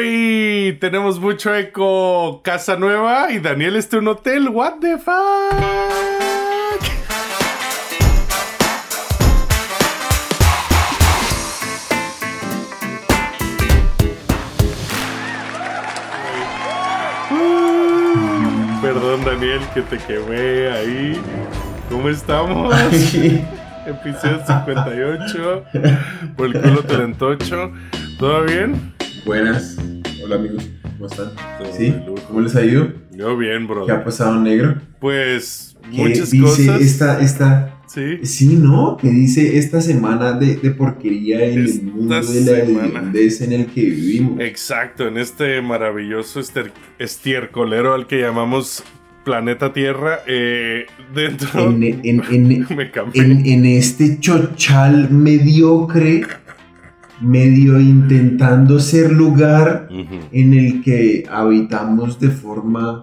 Hoy tenemos mucho eco, casa nueva y Daniel está en un hotel. What the fuck? Mm, Perdón Daniel que te quemé ahí. ¿Cómo estamos? Episodio 58. Por el culo talentocho. ¿Todo bien? Buenas. Hola amigos. ¿Cómo están? Todo ¿Sí? ¿Cómo les ha ido? Yo bien, ¿Qué ha bro. pasado negro? Pues ¿Qué muchas dice cosas. esta, esta, Sí. sí, ¿no? Que dice esta semana de, de porquería en Esta el mundo de la hediondez en el que vivimos. Exacto, en este maravilloso ester- estiercolero al que llamamos planeta Tierra, eh, dentro... En, en, en, Me cambié. en, en este chochal mediocre, medio intentando ser lugar en el que habitamos de forma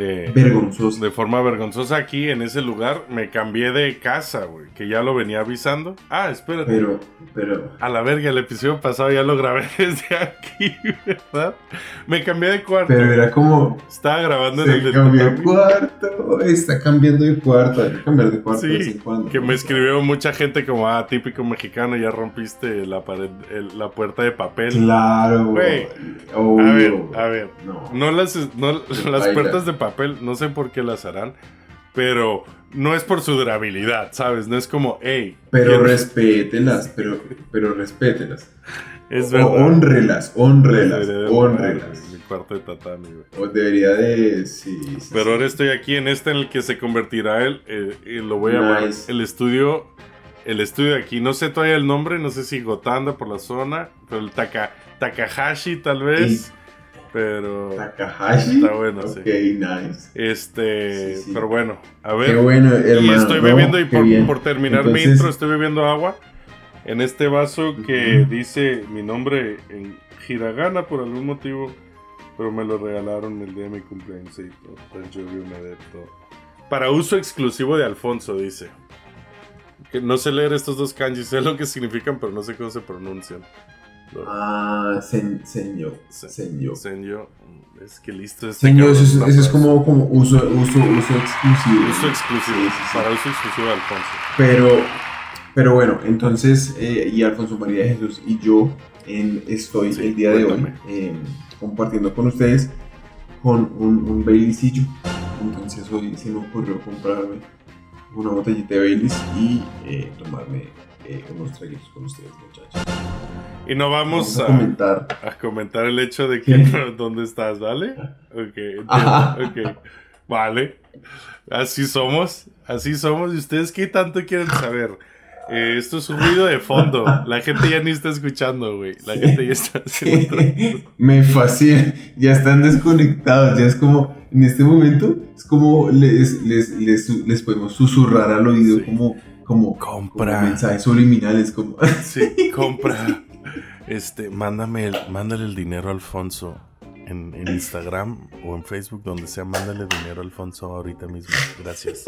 Eh, vergonzosa. de forma vergonzosa aquí, en ese lugar, me cambié de casa, güey, que ya lo venía avisando. Ah, espérate. Pero, pero, A la verga, el episodio pasado ya lo grabé desde aquí, ¿verdad? Me cambié de cuarto. pero era como, Estaba grabando en el Se de cambió de cuarto, está cambiando de cuarto, hay que cambiar de cuarto de vez en Sí, cuando. que me escribió mucha gente como, ah, típico mexicano, ya rompiste la pared, el- la puerta de papel. Claro, Güey, obvio. A ver, a ver. No. No las, no, Se las puertas de papel, no sé por qué las harán, pero no es por su durabilidad, ¿sabes? No es como, hey, Pero respételas, pero, pero respételas. es O- verdad. Honrelas, honrelas, honrelas. güey, Mi cuarto de tatami, güey. O debería de, sí, sí, Pero sí. ahora estoy aquí en este en el que se convertirá el, eh, y lo voy a llamar Nice. el estudio, el estudio de aquí. No sé todavía el nombre, no sé si Gotanda por la zona, pero el Taka, Takahashi tal vez, pero Takahashi. Está bueno, sí. Ok, nice. este, Sí, sí. pero bueno, a Qué ver. bueno, hermano. y estoy ¿no? bebiendo y Qué por, terminar mi Entonces- intro estoy bebiendo agua en este vaso que dice mi nombre en hiragana por algún motivo, pero me lo regalaron el día de mi cumpleaños y todo, pues yo vi una de todo. Para uso exclusivo de Alfonso dice. Que no sé leer estos dos kanjis, sé lo que significan, pero no sé cómo se pronuncian. Ah, sen, señor. Se- Señor. Senyo, es que listo. este Señor, eso es, eso es como, como uso, uso, uso exclusivo. Uso exclusivo, Sí, sí, para uso exclusivo de Alfonso. Pero, pero bueno, entonces, eh, y Alfonso María Jesús y yo en- estoy Sí, el día de hoy cuéntame. eh, compartiendo con ustedes con un, un. Entonces hoy se me ocurrió comprarme una botellita de Baileys y eh, tomarme eh, unos traguitos con ustedes, muchachos. Y no vamos, Vamos a a, comentar. a comentar el hecho de que dónde estás, ¿vale? Ok, entiendo, Ajá. ok. Vale. Así somos, así somos. ¿Y ustedes qué tanto quieren saber? Eh, esto es un ruido de fondo. La gente ya ni está escuchando, güey. La gente ya está haciendo me fascina. Ya están desconectados. Ya es como, en este momento, es como les, les, les, les podemos susurrar al oído Sí. como, como, Compra. como mensajes subliminales. Como, Sí, compra. Este, mándame el, mándale el dinero a Alfonso en, en Instagram o en Facebook, donde sea, mándale dinero a Alfonso ahorita mismo. Gracias.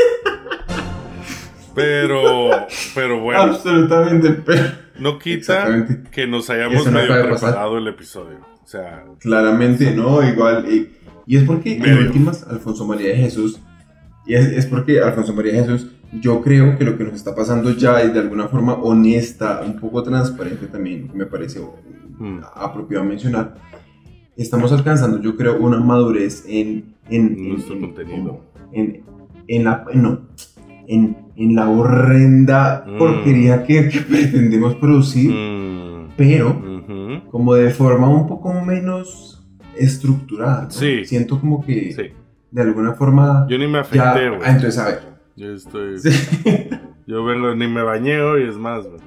Pero, pero bueno, absolutamente. pero no quita que nos hayamos no medio preparado el episodio. O sea, Claramente, no, igual. Y, y es porque, en últimas, Alfonso María de Jesús. Y es, es porque Alfonso María de Jesús, yo creo que lo que nos está pasando ya es de alguna forma honesta, un poco transparente también, me parece mm, apropiado mencionar. Estamos alcanzando, yo creo, una madurez en. en, Nuestro en- contenido. En, en la. No. En, en la horrenda Mm. porquería que, que pretendemos producir, mm, pero ujú, como de forma un poco menos estructurada. ¿no? Sí. Siento como que sí. de alguna forma. Yo ni me ya, afecté, ah, güey. entonces, a ver. Yo estoy. Sí. Yo vengo, ni me bañé hoy, es más, güey.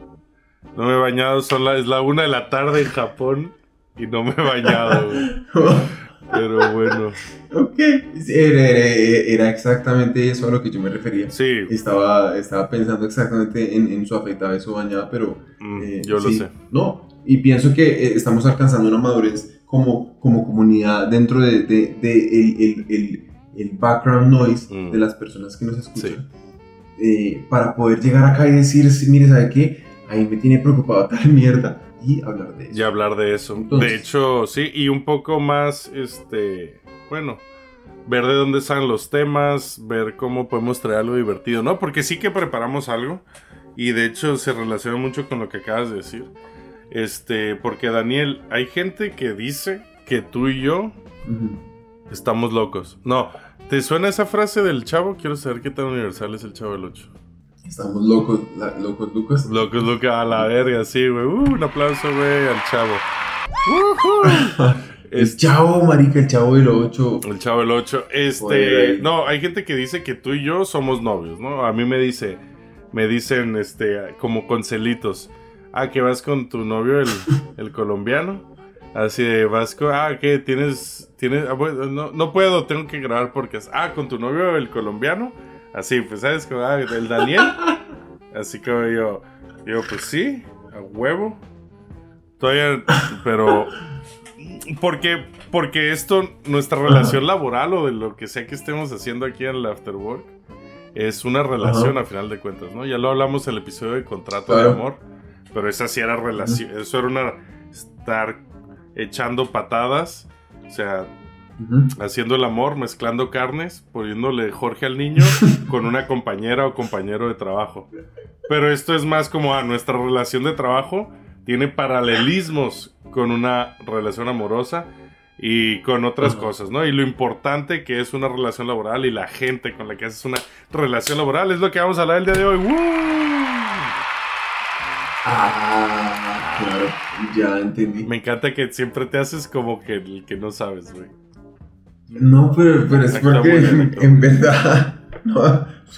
No me he bañado, son la, es la una de la tarde en Japón y no me he bañado, güey. Pero bueno, ok. Era, era- era exactamente eso a lo que yo me refería. sí, Estaba, estaba pensando exactamente en, en su afeitada y su bañada, pero mm, eh, yo lo sí, sé. No, y pienso que eh, estamos alcanzando una madurez como, como comunidad dentro de, de- de el, el- el- el background noise Mm. de las personas que nos escuchan. eh, para poder llegar acá y decir, sí, mire, ¿sabe qué? Ahí me tiene preocupado tal mierda. y hablar de eso. Y hablar de eso. Entonces- de hecho, sí, y un poco más, este, bueno, ver de dónde salen los temas, ver cómo podemos traer algo divertido, ¿no? Porque sí que preparamos algo y de hecho se relaciona mucho con lo que acabas de decir. Este, porque Daniel, hay gente que dice que tú y yo Ujú. estamos locos. No, ¿te suena esa frase del chavo? Quiero saber qué tan universal es el chavo del 8. Estamos locos, la- locos, Lucas. Locos, locos, a la verga, sí, güey. Uh, un aplauso, güey, al chavo. Woohoo. El Es- chavo, marica, el chavo del 8. El chavo del 8. Este. No, hay gente que dice que tú y yo somos novios, ¿no? A mí me dice. Me dicen, este, como con celitos. Ah, que vas con tu novio, el, el colombiano. Así de, vas con. Ah, que tienes. tienes ah, bueno, no, no puedo, tengo que grabar porque. Ah, con tu novio, el colombiano. Así, pues, ¿sabes? Como, ah, el Daniel. Así como yo. Digo, pues sí, a huevo. Todavía. Pero. Porque, porque esto, nuestra relación laboral o de lo que sea que estemos haciendo aquí en el Afterwork, es una relación Ajá. a final de cuentas, ¿no? Ya lo hablamos en el episodio de contrato de amor, pero esa sí era relación, eso era una estar echando patadas, o sea, haciendo el amor, mezclando carnes, poniéndole Jorge al niño con una compañera o compañero de trabajo. Pero esto es más como a nuestra relación de trabajo tiene paralelismos con una relación amorosa y con otras cosas, ¿no? Y lo importante que es una relación laboral y la gente con la que haces una relación laboral es lo que vamos a hablar el día de hoy. ¡Woo! Ah, claro, ya entendí. Me encanta que siempre te haces como que el que no sabes, güey. No, pero, pero es porque en verdad. No,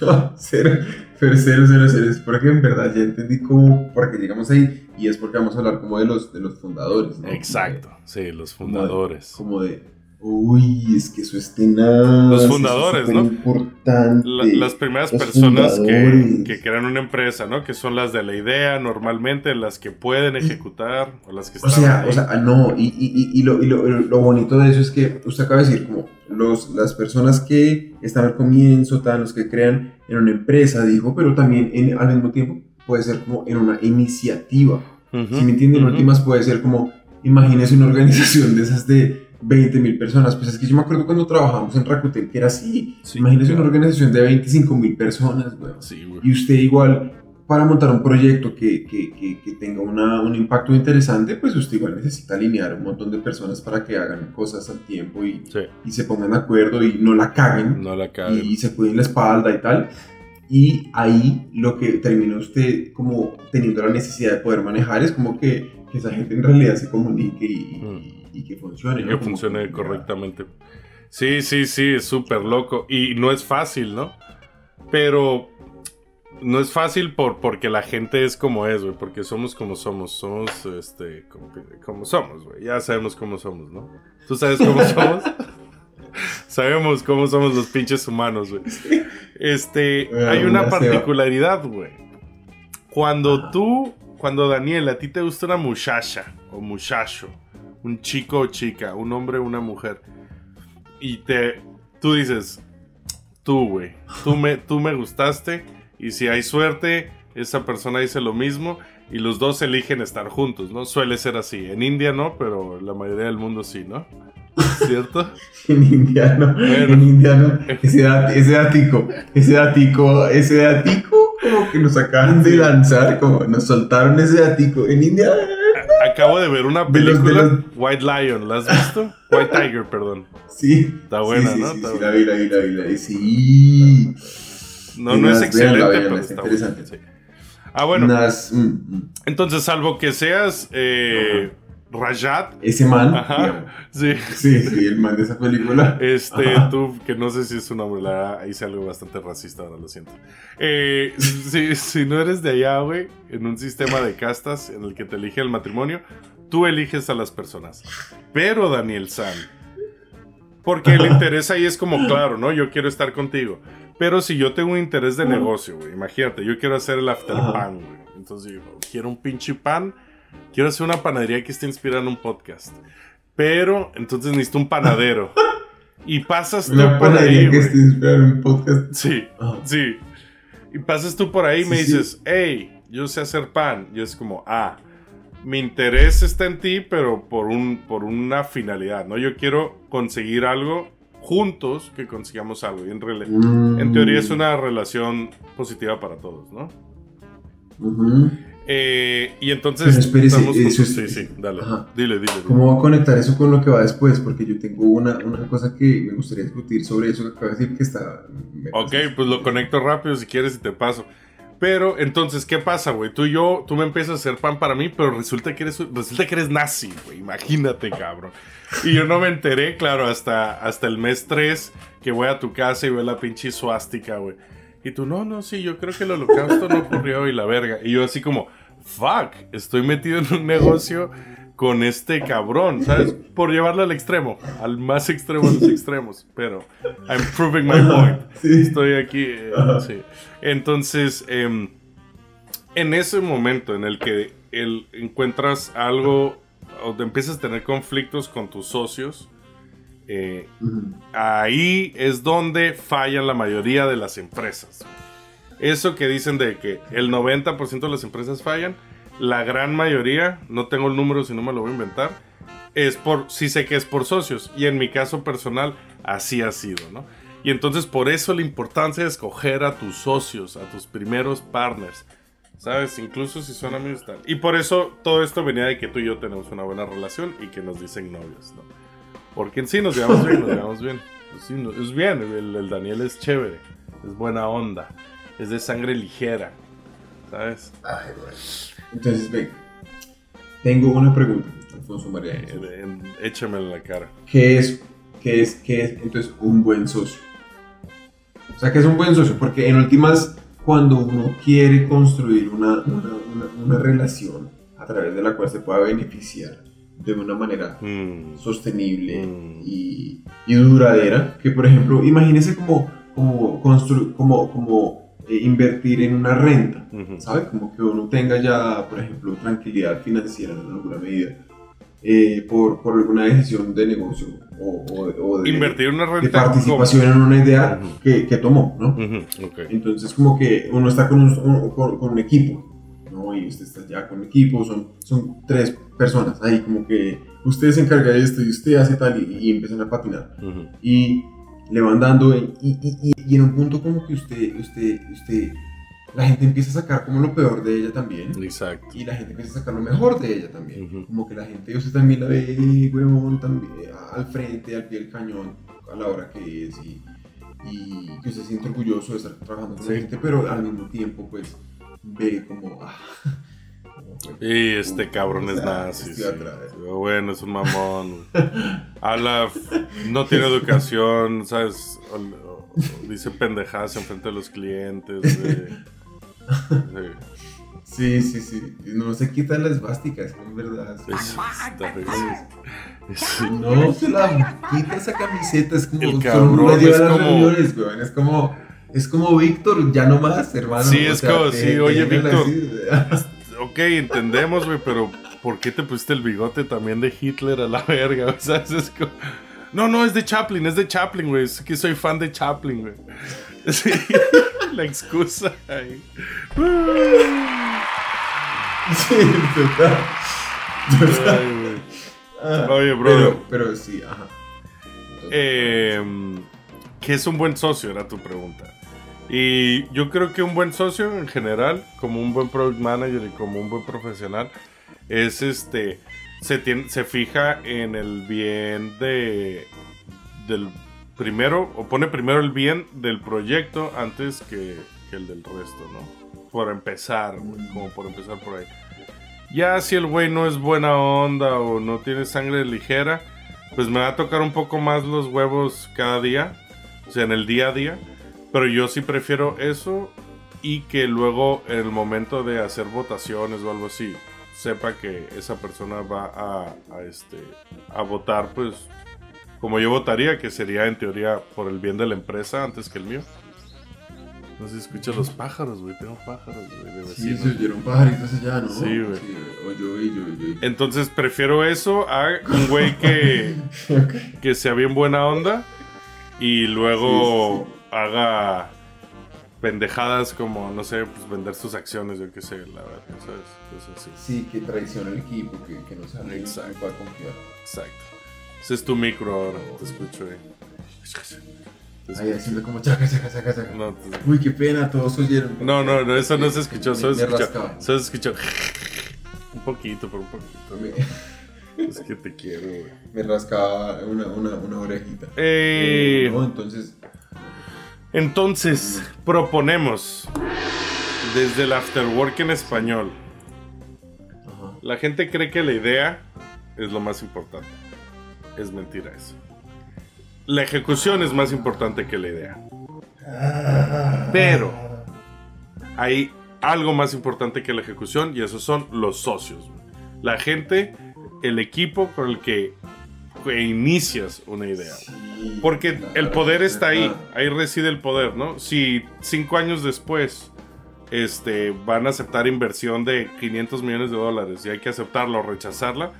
no, cero, pero cero, cero, cero. Es porque en verdad ya entendí cómo, porque llegamos ahí y es porque vamos a hablar como de los, de los fundadores, ¿no? Exacto, sí, los Como de- fundadores. Como de, uy, es que eso es tenaz. Los fundadores, es ¿no? importante. La- las primeras los personas que, que crean una empresa, ¿no? Que son las de la idea, normalmente las que pueden ejecutar o las que O están sea, ahí. o sea, no, y, y, y, lo, y lo, lo bonito de eso es que usted acaba de decir, como los, las personas que están al comienzo, tan, los que crean en una empresa, dijo, pero también en, al mismo tiempo puede ser como en una iniciativa. Si me entienden, en ujú. últimas puede ser como, imagínese una organización de esas de 20 mil personas. Pues es que yo me acuerdo cuando trabajamos en Rakuten que era así. Sí, imagínese claro. una organización de 25 mil personas, güey. Sí, güey. Y usted igual, para montar un proyecto que, que, que, que tenga una, un impacto interesante, pues usted igual necesita alinear un montón de personas para que hagan cosas al tiempo y, Sí, y se pongan de acuerdo y no la caguen no la cabe. y se cuiden la espalda y tal. Y ahí lo que termina usted como teniendo la necesidad de poder manejar es como que, que esa gente en realidad se comunique y, y- y que funcione. Y que funcione correctamente. Sí, sí, sí, es súper loco. Y no es fácil, ¿no? Pero no es fácil por, porque la gente es como es, güey. Porque somos como somos. Somos, este, como, como somos, güey. Ya sabemos cómo somos, ¿no? ¿Tú sabes cómo somos? Sabemos cómo somos los pinches humanos, güey. Este, Bueno, hay una particularidad, güey. Cuando tú, cuando Daniel, a ti te gusta una muchacha o muchacho, un chico o chica, un hombre o una mujer, y te, tú dices, tú, güey, tú me, tú me gustaste, y si hay suerte, esa persona dice lo mismo, y los dos eligen estar juntos, ¿no? Suele ser así. En India no, pero la mayoría del mundo sí, ¿no? ¿Cierto? En indiano, Bueno. en indiano, ese, dat- ese datico, ese datico, ese datico, como que nos acaban de lanzar, como nos soltaron ese datico. En India, Acabo de ver una De los- de película, los- White Lion, ¿la has visto? White Tiger, perdón. sí. Está buena, sí, sí, ¿no? Sí, Está sí, buena. la vi, la vi, la vi, la vi, sí. No, no es excelente, pero está buena. interesante. Ah, bueno, mm, mm, entonces, salvo que seas eh, Rajat, ese man, ajá, sí. sí, sí, el man de esa película. Este, Ajá. tú, que no sé si es un hombre, la hice algo bastante racista, ahora lo siento. Eh, si, si no eres de allá, güey, en un sistema de castas en el que te elige el matrimonio, tú eliges a las personas. Pero, Daniel San, porque el interés ahí es como, claro, ¿no? Yo quiero estar contigo. Pero si yo tengo un interés de negocio, güey, imagínate, yo quiero hacer el after pan, güey. Entonces digo, quiero un pinche pan, quiero hacer una panadería que esté inspirada en un podcast. Pero, entonces necesito un panadero. Y pasas tú Una por ahí, panadería que güey. esté inspirada en un podcast. Sí, Ajá. sí. Y pasas tú por ahí y me sí. dices, hey, yo sé hacer pan. Y es como, ah, mi interés está en ti, pero por, un, por una finalidad, ¿no? Yo quiero conseguir algo juntos que consigamos algo. Y en, en teoría es una relación positiva para todos, ¿no? Eh, y entonces Pero espérese, estamos eso es- Sí, sí, dale. Ajá. Dile, dile. dile. ¿Cómo va a conectar eso con lo que va después? Porque yo tengo una, una cosa que me gustaría discutir sobre eso que de decir que está... Ok, pues lo conecto rápido si quieres y te paso. Pero entonces, ¿qué pasa, güey? Tú y yo, tú me empiezas a hacer pan para mí, pero resulta que eres, resulta que eres nazi, güey. Imagínate, cabrón. Y yo no me enteré, claro, hasta, hasta el mes 3 que voy a tu casa y veo la pinche suástica, güey. Y tú, no, no, sí, yo creo que el holocausto no ocurrió y la verga. Y yo así como, fuck, estoy metido en un negocio con este cabrón, ¿sabes? Por llevarlo al extremo, al más extremo de los extremos. Pero, I'm proving my point. Sí. Estoy aquí, eh, sí. Entonces, em, en ese momento en el que el- encuentras algo o te empiezas a tener conflictos con tus socios, eh, ahí es donde fallan la mayoría de las empresas. Eso que dicen de que el 90% de las empresas fallan, la gran mayoría, no tengo el número si no me lo voy a inventar, es por, sí sé que es por socios. Y en mi caso personal, así ha sido, ¿no? Y entonces por eso la importancia de escoger a tus socios, a tus primeros partners. ¿Sabes? Incluso si son amigos tal. Y por eso todo esto venía de que tú y yo tenemos una buena relación y que nos dicen novios, ¿no? Porque en sí nos llevamos bien, nos llevamos bien. Pues sí, no- es bien, el, el Daniel es chévere, es buena onda, es de sangre ligera, ¿sabes? Ay, bueno. Entonces, ven. Tengo una pregunta, Alfonso María. Eh, en- en la cara. ¿Qué es, qué es, qué es entonces un buen socio? O sea, ¿qué es un buen socio? Porque en últimas, cuando uno quiere construir una, una, una, una relación a través de la cual se pueda beneficiar de una manera Mm, sostenible Mm. y, y duradera, que por ejemplo, imagínese como, como, como, como eh, invertir en una renta, ujú. ¿sabe? Como que uno tenga ya, por ejemplo, tranquilidad financiera en alguna medida eh, por, por alguna decisión de negocio o, o- o de, Invertir una de renta. participación en una idea Ujú. que, que tomó, ¿no? como- Ujú, ok. Entonces como que uno está con un, un- con, con un equipo, Y usted está ya con equipo, son, son tres personas ahí como que usted se encarga de esto y usted hace tal y, y empiezan a patinar. Ujú. Y le van dando y, y, y- en un punto como que usted, usted, usted, la gente empieza a sacar como lo peor de ella también. Exacto. Y la gente empieza a sacar lo mejor de ella también. Ujú. Como que la gente, usted también la ve, huevón, también, al frente, al pie del cañón, a la hora que es, y, y que usted se siente orgulloso de estar trabajando con Sí. la gente, pero al mismo tiempo, pues, ve como, ah, Y este cabrón es nazi. sí. Bueno, es un mamón. Habla, no tiene educación, ¿sabes? O- o- o dice pendejadas en frente de los clientes. güey. Sí. Sí, sí. No se quitan las básicas, en verdad. Es- No se la quita esa camiseta, es como El cabrón es como- reuniones. Es como, es como Víctor, ya no más, hermano. Sí, es como, sí, oye, Víctor. Ok, entendemos, güey, pero ¿por qué te pusiste el bigote también de Hitler a la verga? O sea, es como... No, no, es de Chaplin, es de Chaplin, güey. Es que soy fan de Chaplin, güey. Sí, la excusa ahí. Sí, total. Total. Ay, güey. Ah, Oye, brother. Pero, pero sí, ajá. Eh, ¿Qué es un buen socio? Era tu pregunta. Y yo creo que un buen socio en general, como un buen product manager y como un buen profesional, es este. Se, tiene, se fija en el bien de. del primero, o pone primero el bien del proyecto antes que, que el del resto, ¿no? Por empezar, como por empezar por ahí. Ya si el güey no es buena onda o no tiene sangre ligera, pues me va a tocar un poco más los huevos cada día, o sea, en el día a día. Pero yo sí prefiero eso y que luego en el momento de hacer votaciones o algo así, sepa que esa persona va a, a, este, a votar, pues como yo votaría, que sería en teoría por el bien de la empresa antes que el mío. No sé si escuchas los pájaros, güey. Tengo pájaros, güey, de Sí, se oyeron pajaritos allá, ¿no? Sí, güey. Oye, oye, oye. Entonces prefiero eso a un güey que, que sea bien buena onda y luego Sí, haga pendejadas como, no sé, pues vender sus acciones, yo qué sé, la verdad, ¿sabes? Sí, que traiciona el equipo, que, que no sabe Exacto. puede confiar. Exacto. Ese es tu micro ahora, te escucho ahí. Ahí haciendo como chaca, chaca, chaca, chaca. No, te- Uy, qué pena, todos oyeron. no, no, no, eso no se escuchó, solo se escuchó. rascaba. Solo se escuchó. Un poquito, pero un poquito. Me, Es que te quiero, güey. me rascaba una, una, una orejita. Eh, No, entonces, Entonces, proponemos desde el Afterwork en español. ajá. La gente cree que la idea es lo más importante. Es mentira eso. La ejecución es más importante que la idea. Pero hay algo más importante que la ejecución y esos son los socios. La gente, el equipo con el que, que inicias una idea. Sí, Porque el poder es está ahí, ahí reside el poder, ¿no? Si cinco años después este, van a aceptar inversión de 500 millones de dólares y hay que aceptarla o rechazarla,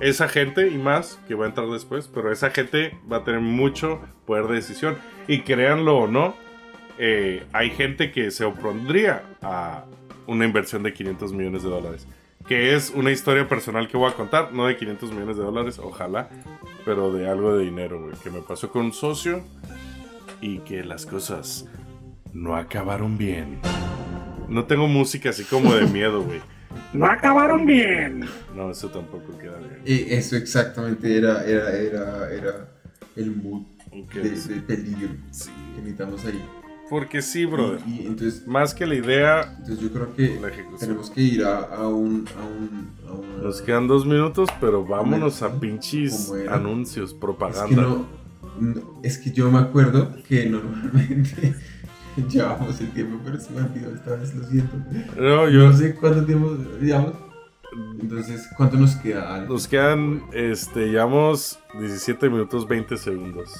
esa gente y más que va a entrar después, pero esa gente va a tener mucho poder de decisión. Y créanlo o no, eh, hay gente que se opondría a una inversión de 500 millones de dólares. Que es una historia personal que voy a contar, no de 500 millones de dólares, ojalá, pero de algo de dinero, güey, que me pasó con un socio y que las cosas no acabaron bien. No tengo música así como de miedo, güey. No acabaron bien. No, eso tampoco queda bien. Eh, eso exactamente era, era, era, era el mood de, sí. de peligro Sí. que necesitamos ahí. Porque sí, brother. Y, y entonces, Más que la idea, entonces yo creo que tenemos que ir a, a un... A un, a una- Nos quedan dos minutos, pero vámonos a pinches anuncios, Es propaganda. que no, no- es que yo me acuerdo que normalmente llevamos el tiempo, pero se me olvidó esta vez, lo siento. No, Yo no sé cuánto tiempo llevamos. Entonces, ¿cuánto nos queda? Nos quedan, este, llevamos 17 minutos 20 segundos.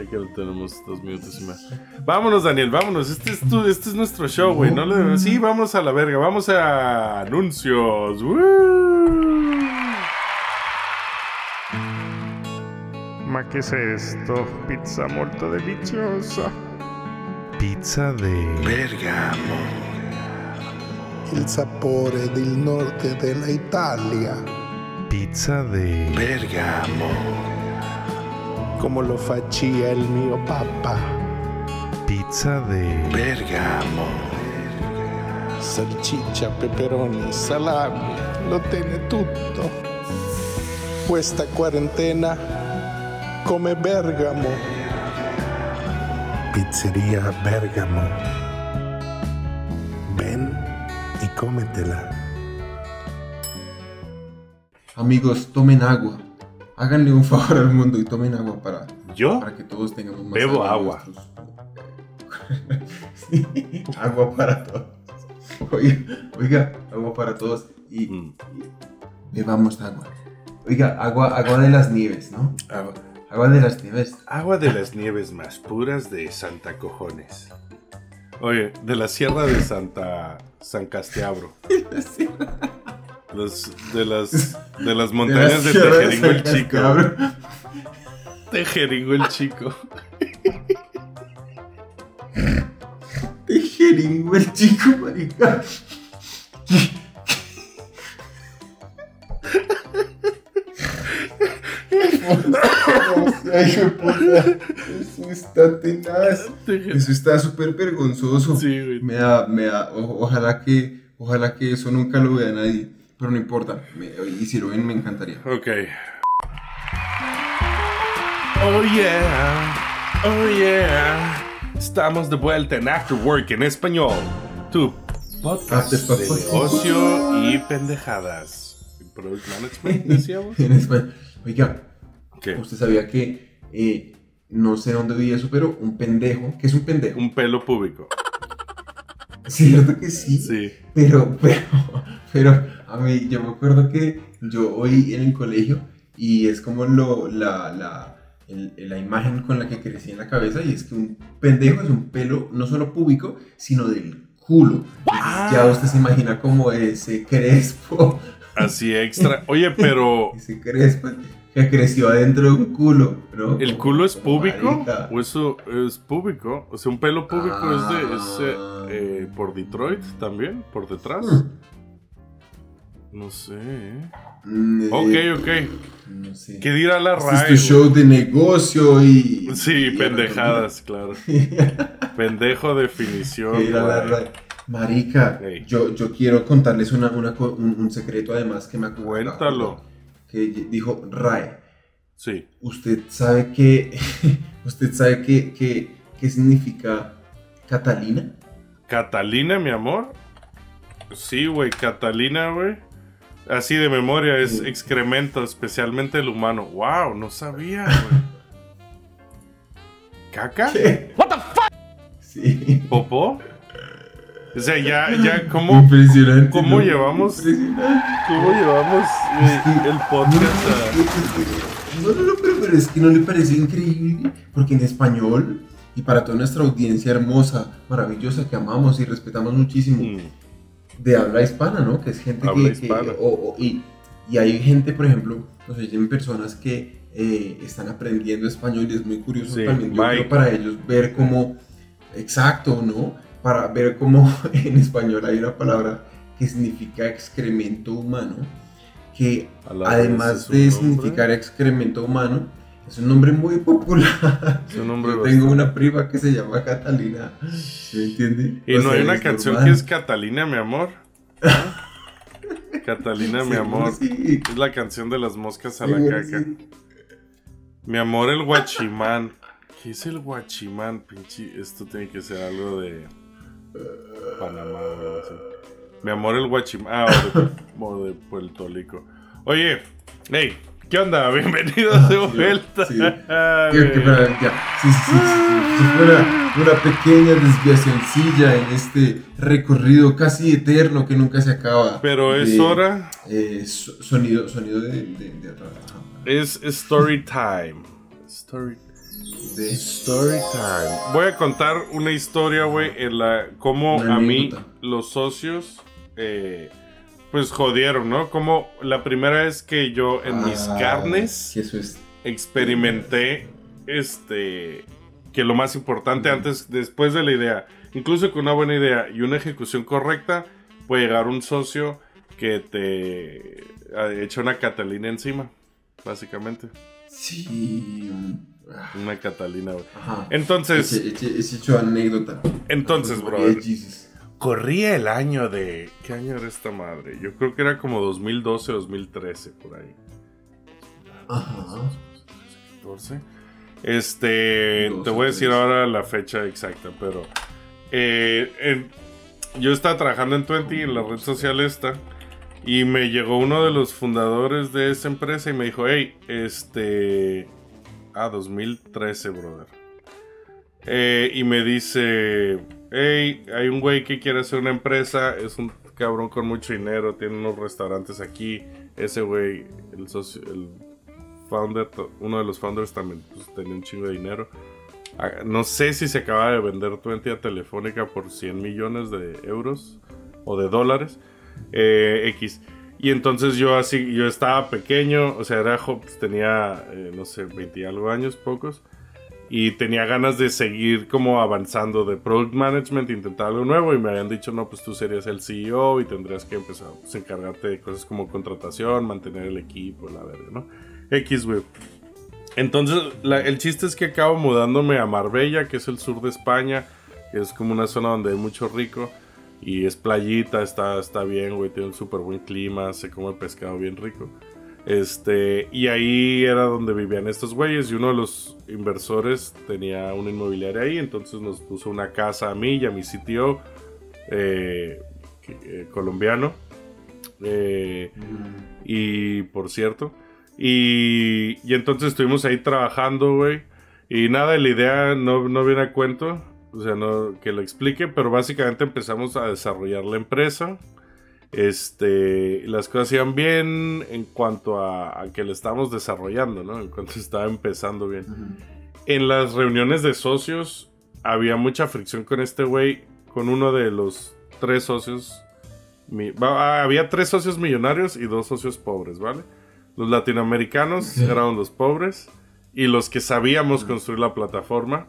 Sé que tenemos dos minutos y más. Vámonos, Daniel, vámonos. Este es, tu, este es nuestro show, güey. No le- sí, vamos a la verga. Vamos a anuncios. ¡Woo! Ma, ¿qué es esto? Pizza molto deliciosa. Pizza de Bergamo. il sapore del nord dell'Italia, Pizza de Bergamo. Come lo faccia il mio papà. Pizza de Bergamo. Salsiccia, peperoni, salami, lo tiene tutto. Questa quarantena come Bergamo. Pizzeria Bergamo. Ven y cómetela. Amigos, tomen agua. Háganle un favor al mundo y tomen agua para, ¿Yo? para que todos tengamos más Bebo agua. Sí, agua para todos. Oiga, oiga, agua para todos y, Mm. y bebamos agua. Oiga, agua, agua de las nieves, ¿no? Agua, agua de las nieves. Agua de las nieves más puras de Santa Cojones. Oye, de la sierra de Santa San Castiabro. Los, de las de las montañas de, Tejeringo el Chico. Tejeringo el Chico. Tejeringo el chico, marica. Ay, puta. Eso está tenaz. Eso está súper vergonzoso. Sí, güey. Me da, me da, o- ojalá que, ojalá que eso nunca lo vea nadie. Pero no importa. Me- y si lo ven, me encantaría. Ok. Oh yeah. Oh yeah. Estamos de vuelta en After Work en español. Tu podcast de negocio y pendejadas. Product Management, decíamos. En español. Oiga, ¿Qué? usted sabía que, eh, no sé dónde vi eso, pero un pendejo, ¿qué es un pendejo? Un pelo público. Cierto que sí. Sí. Pero, pero, pero, a mí, yo me acuerdo que yo oí en el colegio y es como lo, la, la, el- la imagen con la que crecí en la cabeza y es que un pendejo es un pelo no solo púbico, sino del culo. Ah. Ya usted se imagina como ese crespo, Así extra. Oye, pero ese crespo. que creció adentro de un culo, ¿no? ¿El culo es marica. ¿O eso es púbico? O sea, un pelo púbico es de es, Ah. eh, eh, por Detroit también, por detrás. Mm. No sé. ¿eh? Mm, eh, Ok, ok. No sé. ¿Qué dirá la Este RAE? es tu show de negocio y. Sí, pendejadas, claro. Pendejo definición. ¿Qué dirá la. RAE? Marica, yo, yo quiero contarles una, una un, un secreto además que me acabo de Cuéntalo. Que dijo RAE. Sí. ¿Usted sabe qué, usted sabe qué, qué, qué significa Catalina? ¿Catalina, mi amor? Sí, güey, Catalina, güey. Así de memoria, es excremento, especialmente el humano. Wow, no sabía, güey. ¿Caca? ¿Qué? Sí. ¿Popó? O sea, ya, ya, ¿cómo, Impresionante. cómo ¿no? llevamos- Impresionante. cómo llevamos eh, el podcast a... No, no, no, pero, pero es que no le parece increíble, porque en español, y para toda nuestra audiencia hermosa, maravillosa, que amamos y respetamos muchísimo, Mm, de habla hispana, ¿no? Que es gente Habla que... o- o- y, y hay gente, por ejemplo, nos oyen personas que eh, están aprendiendo español y es muy curioso Sí, también, yo creo, para ellos ver cómo... Exacto, ¿no? Para ver cómo en español hay una palabra que significa excremento humano, que además de significar excremento humano, es un nombre muy popular. es un nombre Yo tengo una prima que se llama Catalina, ¿me entiende? Y O no sea, hay una canción normal. que es Catalina, mi amor. Catalina, mi amor. sí, Es la canción de las moscas a la caca. sí. Mi amor, el guachimán. ¿Qué es el guachimán? Pinche, esto tiene que ser algo de Panamá o algo así. Mi amor, el guachimán. Ah, o de, o de Puerto Rico. Oye, hey, ¿qué onda? Bienvenidos Ah, de vuelta. sí. Sí, sí, una, una pequeña desviacioncilla en este recorrido casi eterno que nunca se acaba. Pero es de, hora, eh, so- sonido, sonido de, de, de es story time. Story De- Story time. Voy a contar una historia, güey, en la cómo a mí los socios eh, pues jodieron, ¿no? Como la primera vez que yo en mis Ah, carnes Que eso es. experimenté este que lo más importante antes después de la idea, incluso con una buena idea y una ejecución correcta, puede llegar un socio que te ha echa una Catalina encima, básicamente, Sí. ah, una Catalina, güey. Ajá. Entonces, ese hecho anécdota. Entonces, brother, Jesus. Corría el año de. ¿Qué año era esta madre? Yo creo que era como 2012, 2013, por ahí. Ajá. 14. Este. 12, te voy a decir 13. ahora la fecha exacta, pero. eh, en- yo estaba trabajando en Twenty, en la red social esta. Y me llegó uno de los fundadores de esa empresa y me dijo: Hey, este. Ah, 2013, brother. Eh, y me dice: Hey, hay un güey que quiere hacer una empresa. Es un cabrón con mucho dinero. Tiene unos restaurantes aquí. Ese güey, el socio, el founder, uno de los founders también pues, tenía un chingo de dinero. Ah, No sé si se acaba de vender Twenty a Telefónica por 100 millones de euros o de dólares. eh, X. Y entonces yo así, yo estaba pequeño, o sea, era pues, tenía, eh, no sé, 20 y algo años, pocos. Y tenía ganas de seguir como avanzando de product management, intentar algo nuevo. Y me habían dicho, no, pues tú serías el CEO y tendrías que empezar pues, a encargarte de cosas como contratación, mantener el equipo, la verga, ¿no? X, güey. Entonces, el chiste es que acabo mudándome a Marbella, que es el sur de España, es como una zona donde hay mucho rico. Y es playita, está, está bien, güey, tiene un súper buen clima, se come pescado bien rico. Este, y ahí era donde vivían estos güeyes y uno de los inversores tenía una inmobiliaria ahí, entonces nos puso una casa a mí y a mi sitio eh, eh, colombiano. Eh, y por cierto. Y, y entonces estuvimos ahí trabajando, güey. Y nada, la idea no, no viene a cuento. O sea, no que lo explique. Pero básicamente empezamos a desarrollar la empresa. Este, las cosas iban bien en cuanto a, a que la estábamos desarrollando, ¿no? En cuanto estaba empezando bien. En las reuniones de socios había mucha fricción con este güey, con uno de los tres socios. mi- va- había tres socios millonarios y dos socios pobres, ¿vale? Los latinoamericanos éramos los pobres y los que sabíamos construir la plataforma,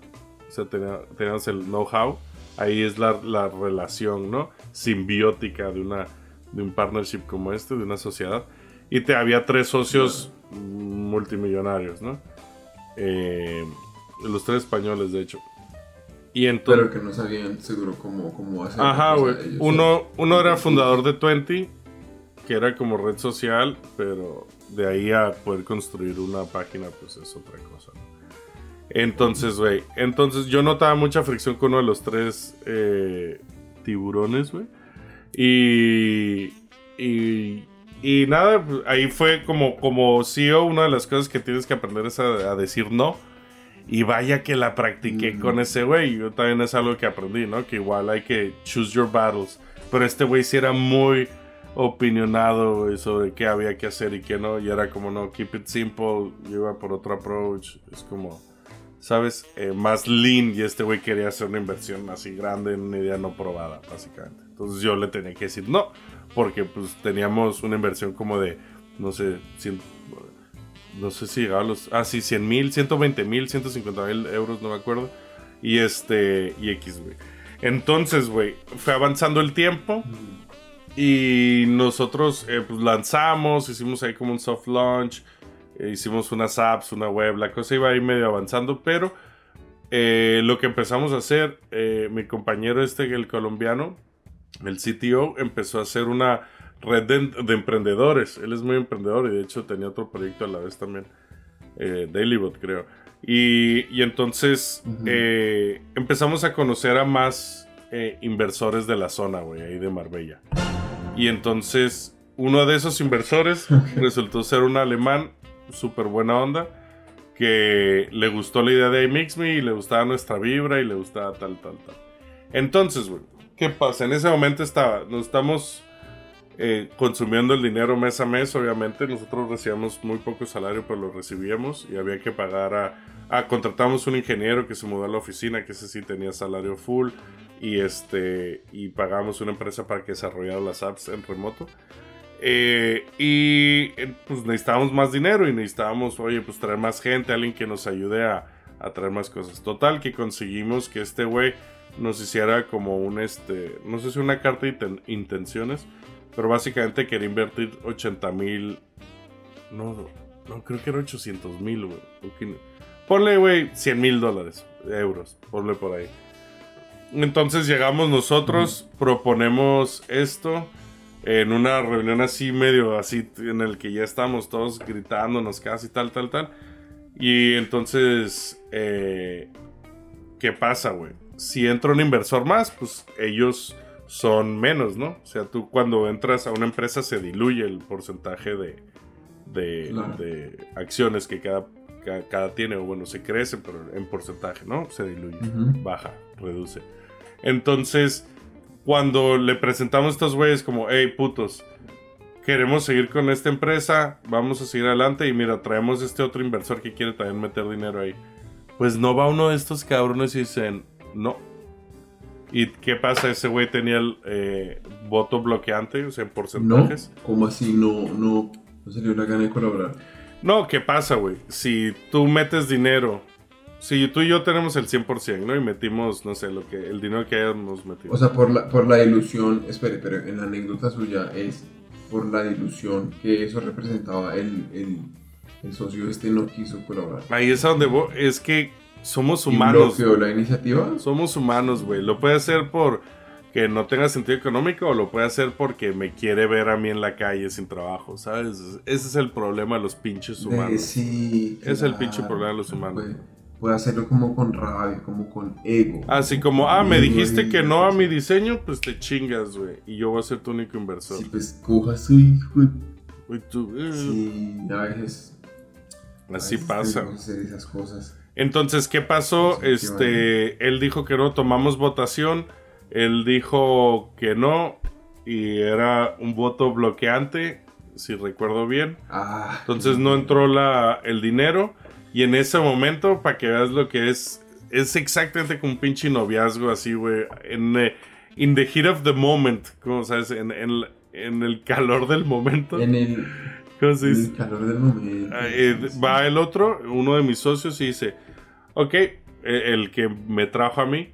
o sea, tenía- teníamos el know-how, ahí es la, la relación, ¿no? Simbiótica de, una, de un partnership como este, de una sociedad. Y te había tres socios multimillonarios, ¿no? Eh, los tres españoles, de hecho. Y entonces... Pero que no sabían seguro cómo, cómo hacer. Ajá, güey. Uno, ¿no? uno era fundador de Twenty, que era como red social, pero de ahí a poder construir una página, pues es otra cosa. ¿no? Entonces, güey, entonces yo notaba mucha fricción con uno de los tres eh, tiburones, güey. Y, y, y nada, ahí fue como, como CEO, una de las cosas que tienes que aprender es a, a decir no. Y vaya que la practiqué Ujú. con ese güey. Yo también es algo que aprendí, ¿no? Que igual hay que choose your battles. Pero este güey sí era muy opinionado, güey, sobre qué había que hacer y qué no. Y era como, no, keep it simple. Yo iba por otro approach. Es como, ¿sabes? Eh, más lean. Y este güey quería hacer una inversión así grande en una idea no probada, básicamente. Entonces yo le tenía que decir no. Porque pues teníamos una inversión como de, no sé, 100, no sé si llegaba a los. Ah, sí, 100 mil, 120 mil, 150 mil euros, no me acuerdo. Y este. Y X, güey. Entonces, güey, fue avanzando el tiempo. Y nosotros, eh, pues lanzamos, hicimos ahí como un soft launch. Eh, hicimos unas apps, una web. La cosa iba ahí medio avanzando, pero. eh, lo que empezamos a hacer, eh, mi compañero este, el colombiano, el CTO, empezó a hacer una red de, de emprendedores. Él es muy emprendedor y de hecho tenía otro proyecto a la vez también. Eh, Dailybot, creo. Y, y entonces empezamos a conocer a más inversores de la zona, güey, ahí de Marbella. Y entonces uno de esos inversores resultó ser un alemán súper buena onda que le gustó la idea de iMixMe y le gustaba nuestra vibra y le gustaba tal, tal, tal. Entonces, güey, ¿qué pasa? En ese momento estaba, nos estamos eh, consumiendo el dinero mes a mes, obviamente. Nosotros recibíamos muy poco salario, pero lo recibíamos y había que pagar a... Contratamos un ingeniero que se mudó a la oficina, que ese sí tenía salario full. Y este y pagamos una empresa para que desarrollara las apps en remoto. Eh, y eh, pues necesitábamos más dinero y necesitábamos, oye, pues traer más gente, alguien que nos ayude a, a traer más cosas. Total, que conseguimos que este güey nos hiciera como un, este, no sé si una carta de inten- intenciones, pero básicamente quería invertir 80 mil, no, no, creo que era 800 mil, güey. Ponle, güey, 100 mil dólares, euros, ponle por ahí. Entonces llegamos nosotros, proponemos esto en una reunión así medio así en el que ya estamos todos gritándonos casi tal, tal, tal. Y entonces, eh, ¿qué pasa, güey? Si entra un inversor más, pues ellos son menos, ¿no? O sea, tú cuando entras a una empresa se diluye el porcentaje de, de, Claro. de acciones que cada, cada, cada tiene, o bueno, se crece, pero en porcentaje, ¿no? Se diluye Ujú. baja, reduce. Entonces, cuando le presentamos a estos güeyes como, hey, putos, queremos seguir con esta empresa, vamos a seguir adelante y mira, traemos este otro inversor que quiere también meter dinero ahí. Pues no va uno de estos cabrones y dicen, no. ¿Y qué pasa? Ese güey tenía el eh, voto bloqueante, o sea, en No, porcentajes. ¿cómo así? No, no, no se le dio la gana de colaborar. No, ¿qué pasa, güey? Si tú metes dinero, si tú y yo tenemos el 100%, ¿no? Y metimos, no sé, lo que el dinero que hayamos metido. O sea, por la, por la ilusión, espere, pero en la anécdota suya es por la ilusión que eso representaba el, el, el socio este no quiso colaborar. Ahí es a donde voy. Es que somos ¿Y humanos. bloqueó la iniciativa? Somos humanos, güey. Lo puede hacer por que no tenga sentido económico o lo puede hacer porque me quiere ver a mí en la calle sin trabajo, ¿sabes? Ese es el problema de los pinches humanos. sí, Es el claro, pinche problema de los humanos. Puede, puede hacerlo como con rabia, como con ego. Así como, ah, me dijiste que no a mi diseño, pues te chingas, güey. Y yo voy a ser tu único inversor. Sí, pues coja su hijo. Y tú, eh, Sí, a veces. a Así veces pasa. tenemos que hacer esas cosas. Entonces, ¿qué pasó? Sí, Este, él dijo que no, tomamos votación. Él dijo que no y era un voto bloqueante, si recuerdo bien. Ah, Entonces no entró la, el dinero y en ese momento, para que veas lo que es, es exactamente como un pinche noviazgo así, güey. En eh, in the heat of the moment, como sabes, en, en, en el calor del momento. En el. ¿Cómo se dice? El calor del momento. Ah, eh, va el otro, uno de mis socios, y dice: Ok, eh, el que me trajo a mí,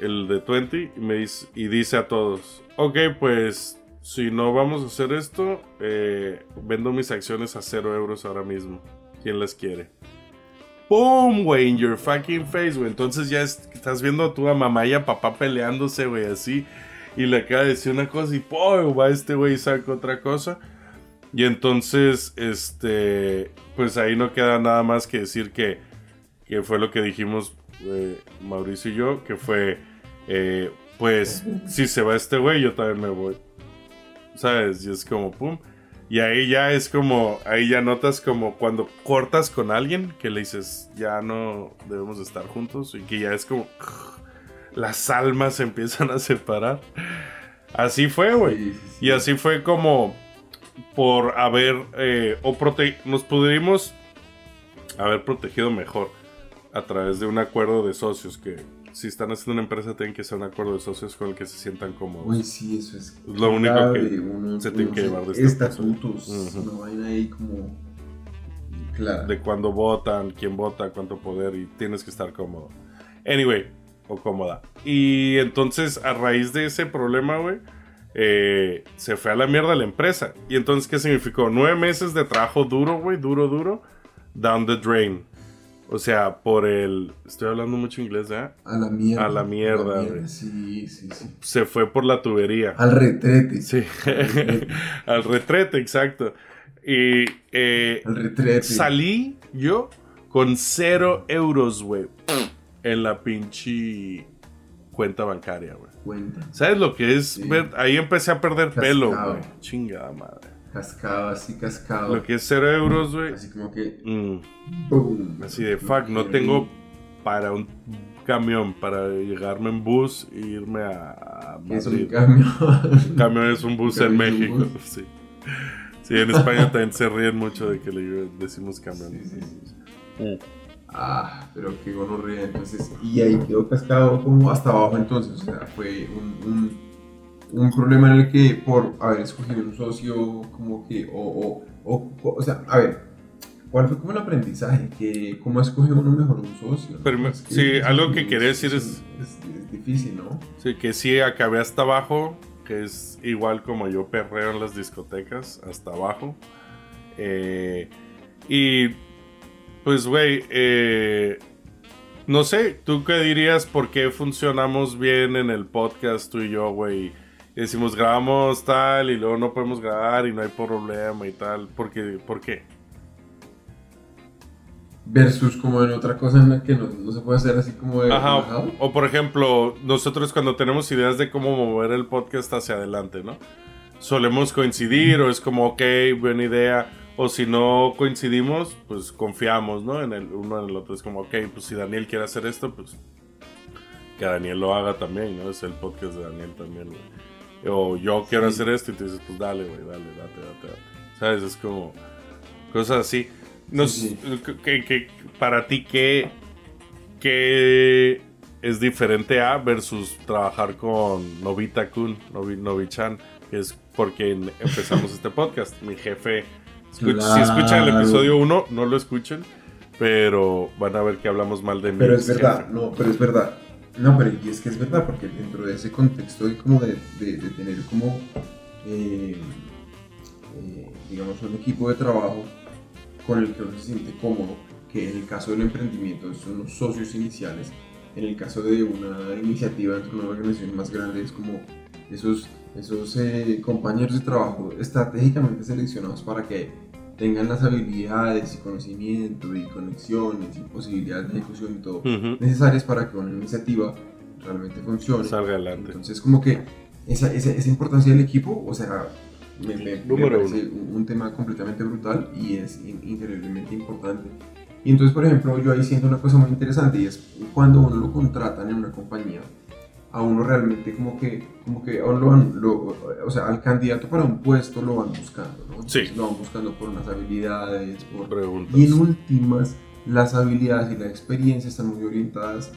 el de 20, y, me dice, y dice a todos: Ok, pues si no vamos a hacer esto, eh, vendo mis acciones a 0 euros ahora mismo. ¿Quién las quiere? ¡Pum, güey! In your fucking face, güey. Entonces ya es- estás viendo a tu mamá y a papá peleándose, güey, así. Y le acaba de decir una cosa y ¡pum! Va este güey y saca otra cosa. Y entonces, este, pues ahí no queda nada más que decir que, que fue lo que dijimos eh, Mauricio y yo, que fue, eh, pues, si se va este güey, yo también me voy. ¿Sabes? Y es como, pum. Y ahí ya es como, ahí ya notas como cuando cortas con alguien que le dices, ya no debemos de estar juntos y que ya es como, las almas se empiezan a separar. Así fue, güey. Sí, sí, sí. Y así fue como por haber eh, o prote nos pudimos haber protegido mejor a través de un acuerdo de socios que si están haciendo una empresa tienen que ser un acuerdo de socios con el que se sientan cómodos. Uy, sí, eso es. Lo único que uno- se tiene que llevar de este Estatutos, Ujú. una vaina ahí como. Claro. de cuándo votan, quién vota, cuánto poder y tienes que estar cómodo. Anyway, o cómoda. Y entonces a raíz de ese problema, güey, eh, se fue a la mierda la empresa. Y entonces, ¿qué significó? Nueve meses de trabajo duro, güey, duro, duro, down the drain. O sea, por el... Estoy hablando mucho inglés, ¿eh? A la mierda. A la mierda, güey. Sí, sí, sí. Se fue por la tubería. Al retrete. Sí, al retrete, exacto. Y eh, Al retrete. salí yo con cero euros, güey, en la pinche cuenta bancaria, güey. Cuenta. ¿Sabes lo que es? Sí. ahí empecé a perder pelo, güey. Chingada madre. Cascado, así cascado. Lo que es cero euros, güey. Así como que. mm, ¡Boom! así de fuck, no tengo para un camión para llegarme en bus e irme a, a Es un Madrid. cambio. camión es un bus en camión, México. bus. Sí. Sí, en España también se ríen mucho de que le decimos camión. Sí, sí, sí. Mm. Ah, pero qué gonorrea. Entonces, y ahí quedó cascado como hasta abajo. Entonces, o sea, fue un, un, un problema en el que por haber escogido un socio, como que, o, o, o, o sea, a ver, ¿cuál fue como el aprendizaje? Que, ¿Cómo escoge uno mejor un socio? Pero me- Es que- sí, algo que quería decir es, es- es, es difícil, ¿no? Sí, que sí acabé hasta abajo, que es igual como yo perreo en las discotecas, hasta abajo. Eh, y pues, güey, eh, no sé, ¿tú qué dirías por qué funcionamos bien en el podcast tú y yo, güey? Y Decimos, grabamos tal y luego no podemos grabar y no hay problema y tal. ¿Por qué? ¿Por qué? Versus como en otra cosa en la que no, no se puede hacer así como de Ajá, o, o por ejemplo, nosotros cuando tenemos ideas de cómo mover el podcast hacia adelante, ¿no? Solemos coincidir o es como, ok, buena idea. O si no coincidimos, pues confiamos, ¿no? En el uno en el otro. Es como, ok, pues si Daniel quiere hacer esto, pues que Daniel lo haga también, ¿no? Es el podcast de Daniel también, güey. O yo quiero Sí. hacer esto y tú dices, pues dale, güey, dale, date, date, date. ¿Sabes? Es como cosas así. No Sí, sé, que, que- para ti, ¿qué, ¿qué es diferente a versus trabajar con Novita Kun, Novi, Novichan? Que es porque empezamos este podcast. Mi jefe, escuch- si escuchan el Claro. episodio 1, no lo escuchen, pero van a ver que hablamos mal de mí. Pero es verdad, no, pero es verdad. No, pero es que es verdad, porque dentro de ese contexto de como de tener como, eh, eh, digamos, un equipo de trabajo con el que uno se siente cómodo, que en el caso del emprendimiento son los socios iniciales, en el caso de una iniciativa dentro de una organización más grande es como esos, esos eh, compañeros de trabajo estratégicamente seleccionados para que tengan las habilidades y conocimiento y conexiones y posibilidades de ejecución y todo Ujú. necesarias para que una iniciativa realmente funcione. Salga adelante. Entonces, como que esa, esa, esa importancia del equipo, o sea, me, me- me parece un, un tema completamente brutal y es in- increíblemente importante. Y entonces, por ejemplo, yo ahí siento una cosa muy interesante y es cuando uno lo contratan en una compañía, a uno realmente como que, como que uno lo van- lo- o sea, al candidato para un puesto lo van buscando, ¿no? Sí. Lo van buscando por unas habilidades, por, Preguntas. y en últimas, las habilidades y la experiencia están muy orientadas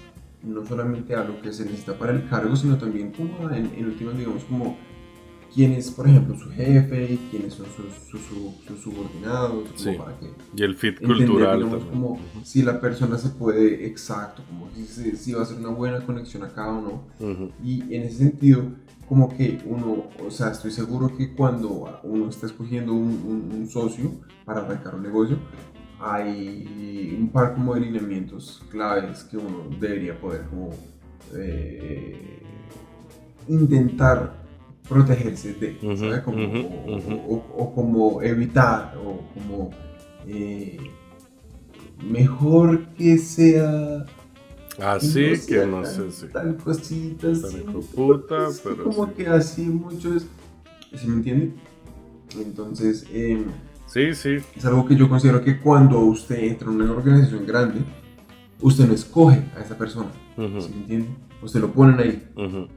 no solamente a lo que se necesita para el cargo, sino también como en, en últimas, digamos, como quién es, por ejemplo, su jefe, quiénes son sus, sus, sus- subordinados, Sí. para que Y el fit cultural digamos, también. como si la persona se puede, exacto, como si, si va a ser una buena conexión acá o no. Ujú. Y en ese sentido, como que uno, o sea, estoy seguro que cuando uno está escogiendo un, un- un socio para arrancar un negocio, hay un par como de lineamientos claves que uno debería poder como eh, intentar protegerse de, Ujú, ¿sabe? Como- ujú, o, ujú. o- o como evitar, o como eh, mejor que sea Así sea que no sé si. Tal sí, de puta, es pero Como sí. que así mucho es. ¿Se me entiende? Entonces, eh, Sí, sí. es algo que yo considero que cuando usted entra en una organización grande, usted no escoge a esa persona. Ujú, ¿Se me entiende? Usted lo ponen ahí. ujú.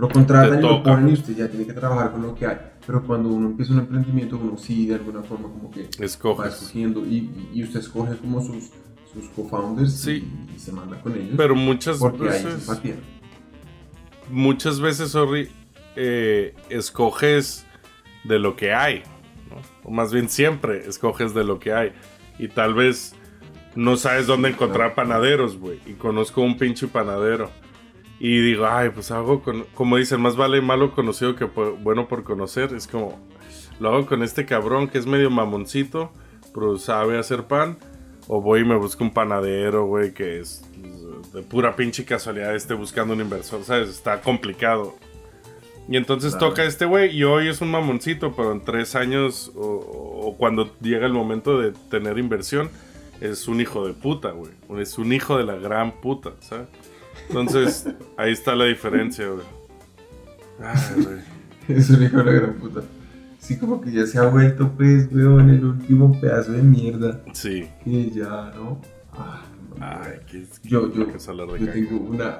Lo contratan y lo ponen y usted ya tiene que trabajar con lo que hay. Pero cuando uno empieza un emprendimiento, uno sí de alguna forma como que va Escoges. escogiendo y, y- usted escoge como sus, sus co-founders Sí. y, y se manda con ellos. Pero muchas porque veces. muchas veces, sorry, eh, escoges de lo que hay, ¿no? O más bien siempre escoges de lo que hay. Y tal vez no sabes dónde encontrar panaderos, güey. Y conozco un pinche panadero. Y digo, ay, pues hago con... Como dicen, más vale malo conocido que bueno por conocer. Es como, lo hago con este cabrón que es medio mamoncito, pero sabe hacer pan. O voy y me busco un panadero, güey, que es de pura pinche casualidad esté buscando un inversor, ¿sabes? Está complicado. Y entonces Claro. toca este güey y hoy es un mamoncito, pero en tres años o, o cuando llega el momento de tener inversión, es un hijo de puta, güey. Es un hijo de la gran puta, ¿sabes? Entonces, ahí está la diferencia, güey. Ay, güey. Es un hijo de la gran puta. Sí, como que ya se ha vuelto, pues, weón, el último pedazo de mierda Sí. que ya, ¿no? Ah, Ay, qué, Yo- yo- qué hablar de yo tengo una.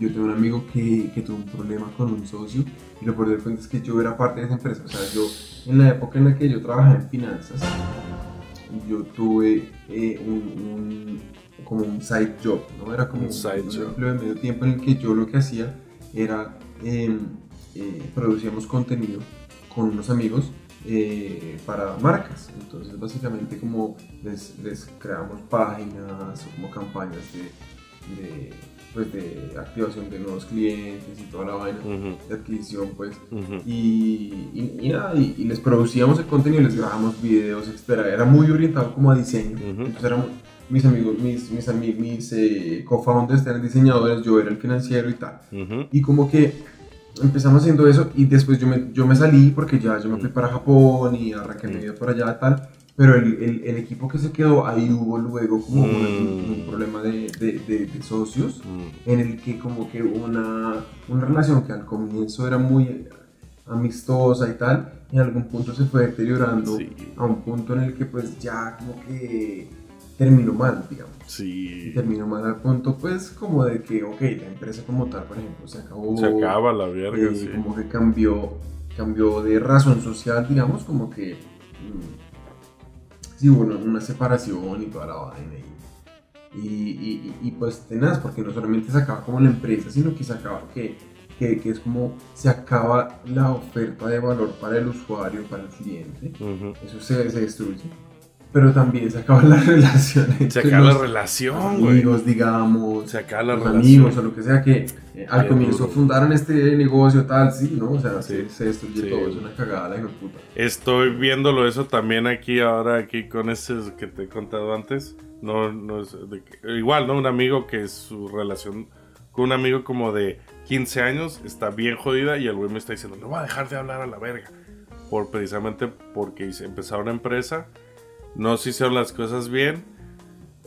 Yo tengo un amigo que, que tuvo un problema con un socio y lo peor del cuento es que yo era parte de esa empresa. O sea, yo en la época en la que yo trabajaba en finanzas, yo tuve eh, un, un- como un side job, ¿no? Era como Un side un job. empleo de medio tiempo en el que yo lo que hacía era eh, eh, producíamos contenido con unos amigos eh, para marcas. Entonces, básicamente, como les, les creamos páginas o como campañas de, de, pues, de activación de nuevos clientes y toda la vaina Ujú, de adquisición, pues. ujú. Y, y, y nada, y, y les producíamos el contenido, les grabamos videos, etc. Era muy orientado como a diseño. Ujú. Entonces éramos, mis amigos, mis, mis, mis eh, co-founders eran diseñadores, yo era el financiero y tal. Y como que empezamos haciendo eso y después yo me, yo me salí porque ya yo me fui para Japón y arranqué mi vida por allá y tal. Pero el, el, el equipo que se quedó, ahí hubo luego como un, Mm. un problema de, de, de, de socios Mm. en el que como que una, una relación que al comienzo era muy amistosa y tal, en algún punto se fue deteriorando Sí. a un punto en el que pues ya como que terminó mal, digamos. Y Sí. terminó mal al punto pues como de que, ok, la empresa como tal, por ejemplo, se acabó. Se acaba la verga, eh, sí. Como que cambió, cambió de razón social, digamos, como que... mm, sí, hubo una, separación y toda la vaina. Y, y, y- y, pues tenaz, porque no solamente se acaba como la empresa, sino que se acaba, que, que, que es como se acaba la oferta de valor para el usuario, para el cliente. Eso se, se destruye. Pero también se acaba la relación Se acaba la relación, güey. amigos, digamos, Se acaba la relación. amigos o lo que sea que eh, al comienzo duro. fundaron este negocio tal, sí, ¿no? O sea, Sí, se, destruye sí. todo, es una cagada la puta. Estoy viéndolo eso también aquí ahora aquí con ese que te he contado antes. No, no es de igual, ¿no? Un amigo que su relación con un amigo como de 15 años está bien jodida y el güey me está diciendo, no voy a dejar de hablar a la verga. Por precisamente porque empezaron una empresa, no se hicieron las cosas bien.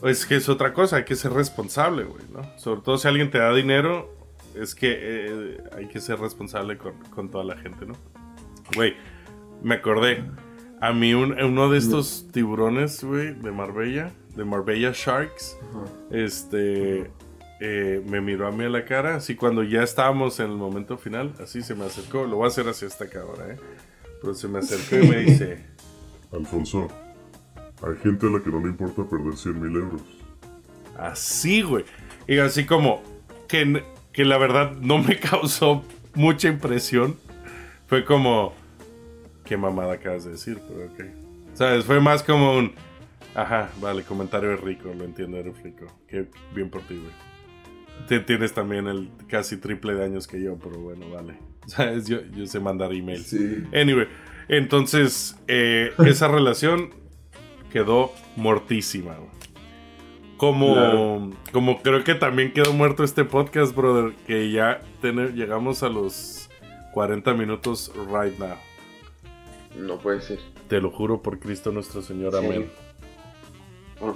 Es que es otra cosa, hay que ser responsable, güey, ¿no? Sobre todo si alguien te da dinero, es que eh, hay que ser responsable con, con toda la gente, ¿no? Güey, me acordé. A mí un- uno de estos tiburones, güey, de Marbella, de Marbella Sharks, este, eh, me miró a mí a la cara, así cuando ya estábamos en el momento final, así se me acercó, lo voy a hacer hacia esta cámara, ¿eh? Pero se me acercó y me dice, Alfonso, hay gente a la que no le importa perder 100 mil euros. así, güey. Y así como, que, que la verdad no me causó mucha impresión, fue como, qué mamada acabas de decir, pero ok. ¿Sabes? Fue más como un, ajá, vale, comentario es rico, lo entiendo, eres rico. Qué bien por ti, güey. Tienes también el casi triple de años que yo, pero bueno, vale. ¿Sabes? Yo, yo sé mandar emails. Sí. Anyway, entonces eh, esa relación quedó mortísima. Como, Claro. como creo que también quedó muerto este podcast, brother, que ya tener- llegamos a los 40 minutos right now. No puede ser. Te lo juro por Cristo nuestro Señor, Sí. amén.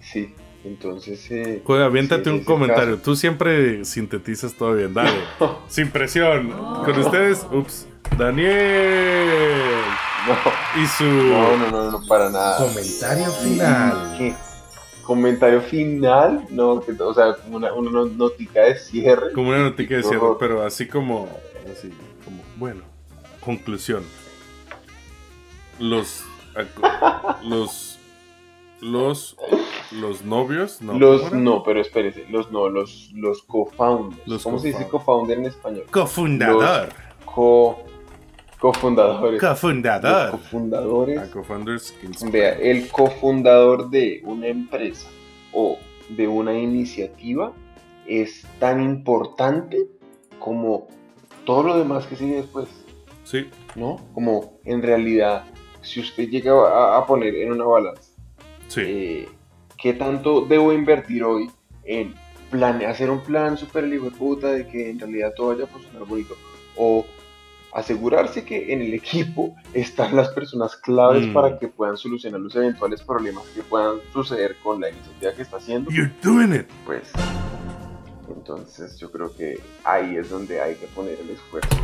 sí, entonces. Eh, Joder, aviéntate sí, un comentario. caso- Tú siempre sintetizas todo bien, dale. Sin presión. Con ustedes, ups, Daniel. No, Y su... no, no, no, no, para nada. Comentario final. ¿Qué? Comentario final, no, que- o sea, como una, una no- notica de cierre. Como una notica de cierre, pero así como, así, como, bueno, conclusión. Los, los, los, los novios, no. los no, pero espérese, los no, los, los co-founders. ¿Cómo se dice co-found- co-founder en español? Cofundador. Co, cofundadores. Los Cofundador. cofundadores. A co-founders. Vea, el cofundador de una empresa o de una iniciativa es tan importante como todo lo demás que sigue después, Sí, ¿no? Como en realidad, si usted llega a, a poner en una balanza, sí. eh, ¿qué tanto debo invertir hoy en plane- hacer un plan de puta de que en realidad todo vaya a funcionar bonito? O asegurarse que en el equipo están las personas claves Mm. para que puedan solucionar los eventuales problemas que puedan suceder con la iniciativa que está haciendo, You're doing it. pues entonces yo creo que ahí es donde hay que poner el esfuerzo.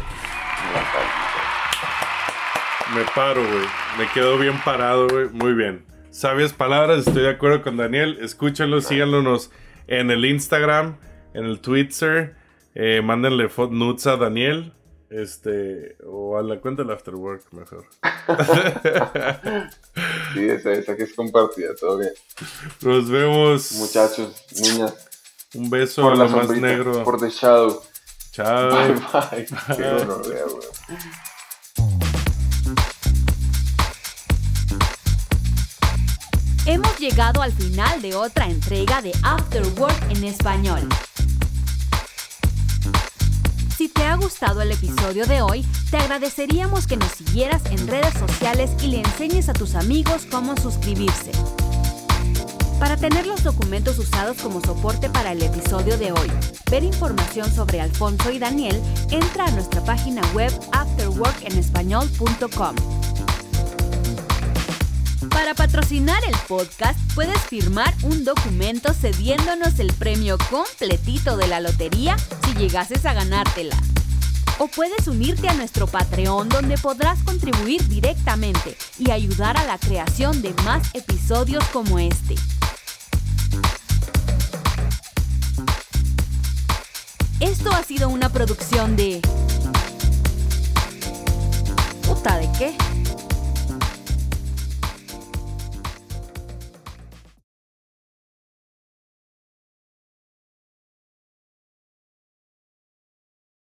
Me paro, güey. Me quedo bien parado, güey. Muy bien. Sabias palabras, estoy de acuerdo con Daniel. Escúchenlo, síganlos en el Instagram, en el Twitter. Eh, mándenle nudes a Daniel. Este, o a la cuenta del Afterwork, mejor. Sí, esa, esa que es compartida, todo bien. Nos vemos. Muchachos, niñas, Un beso por a la más sombrita, negro. por The Shadow. Chao. Bye bye. Qué gonorrea, weón. Hemos llegado al final de otra entrega de After Work en español. Si te ha gustado el episodio de hoy, te agradeceríamos que nos siguieras en redes sociales y le enseñes a tus amigos cómo suscribirse. Para tener los documentos usados como soporte para el episodio de hoy, ver información sobre Alfonso y Daniel, entra a nuestra página web afterworkenespañol.com. Para patrocinar el podcast, puedes firmar un documento cediéndonos el premio completito de la lotería si llegases a ganártela. O puedes unirte a nuestro Patreon donde podrás contribuir directamente y ayudar a la creación de más episodios como este. Esto ha sido una producción de... ¿Puta de qué?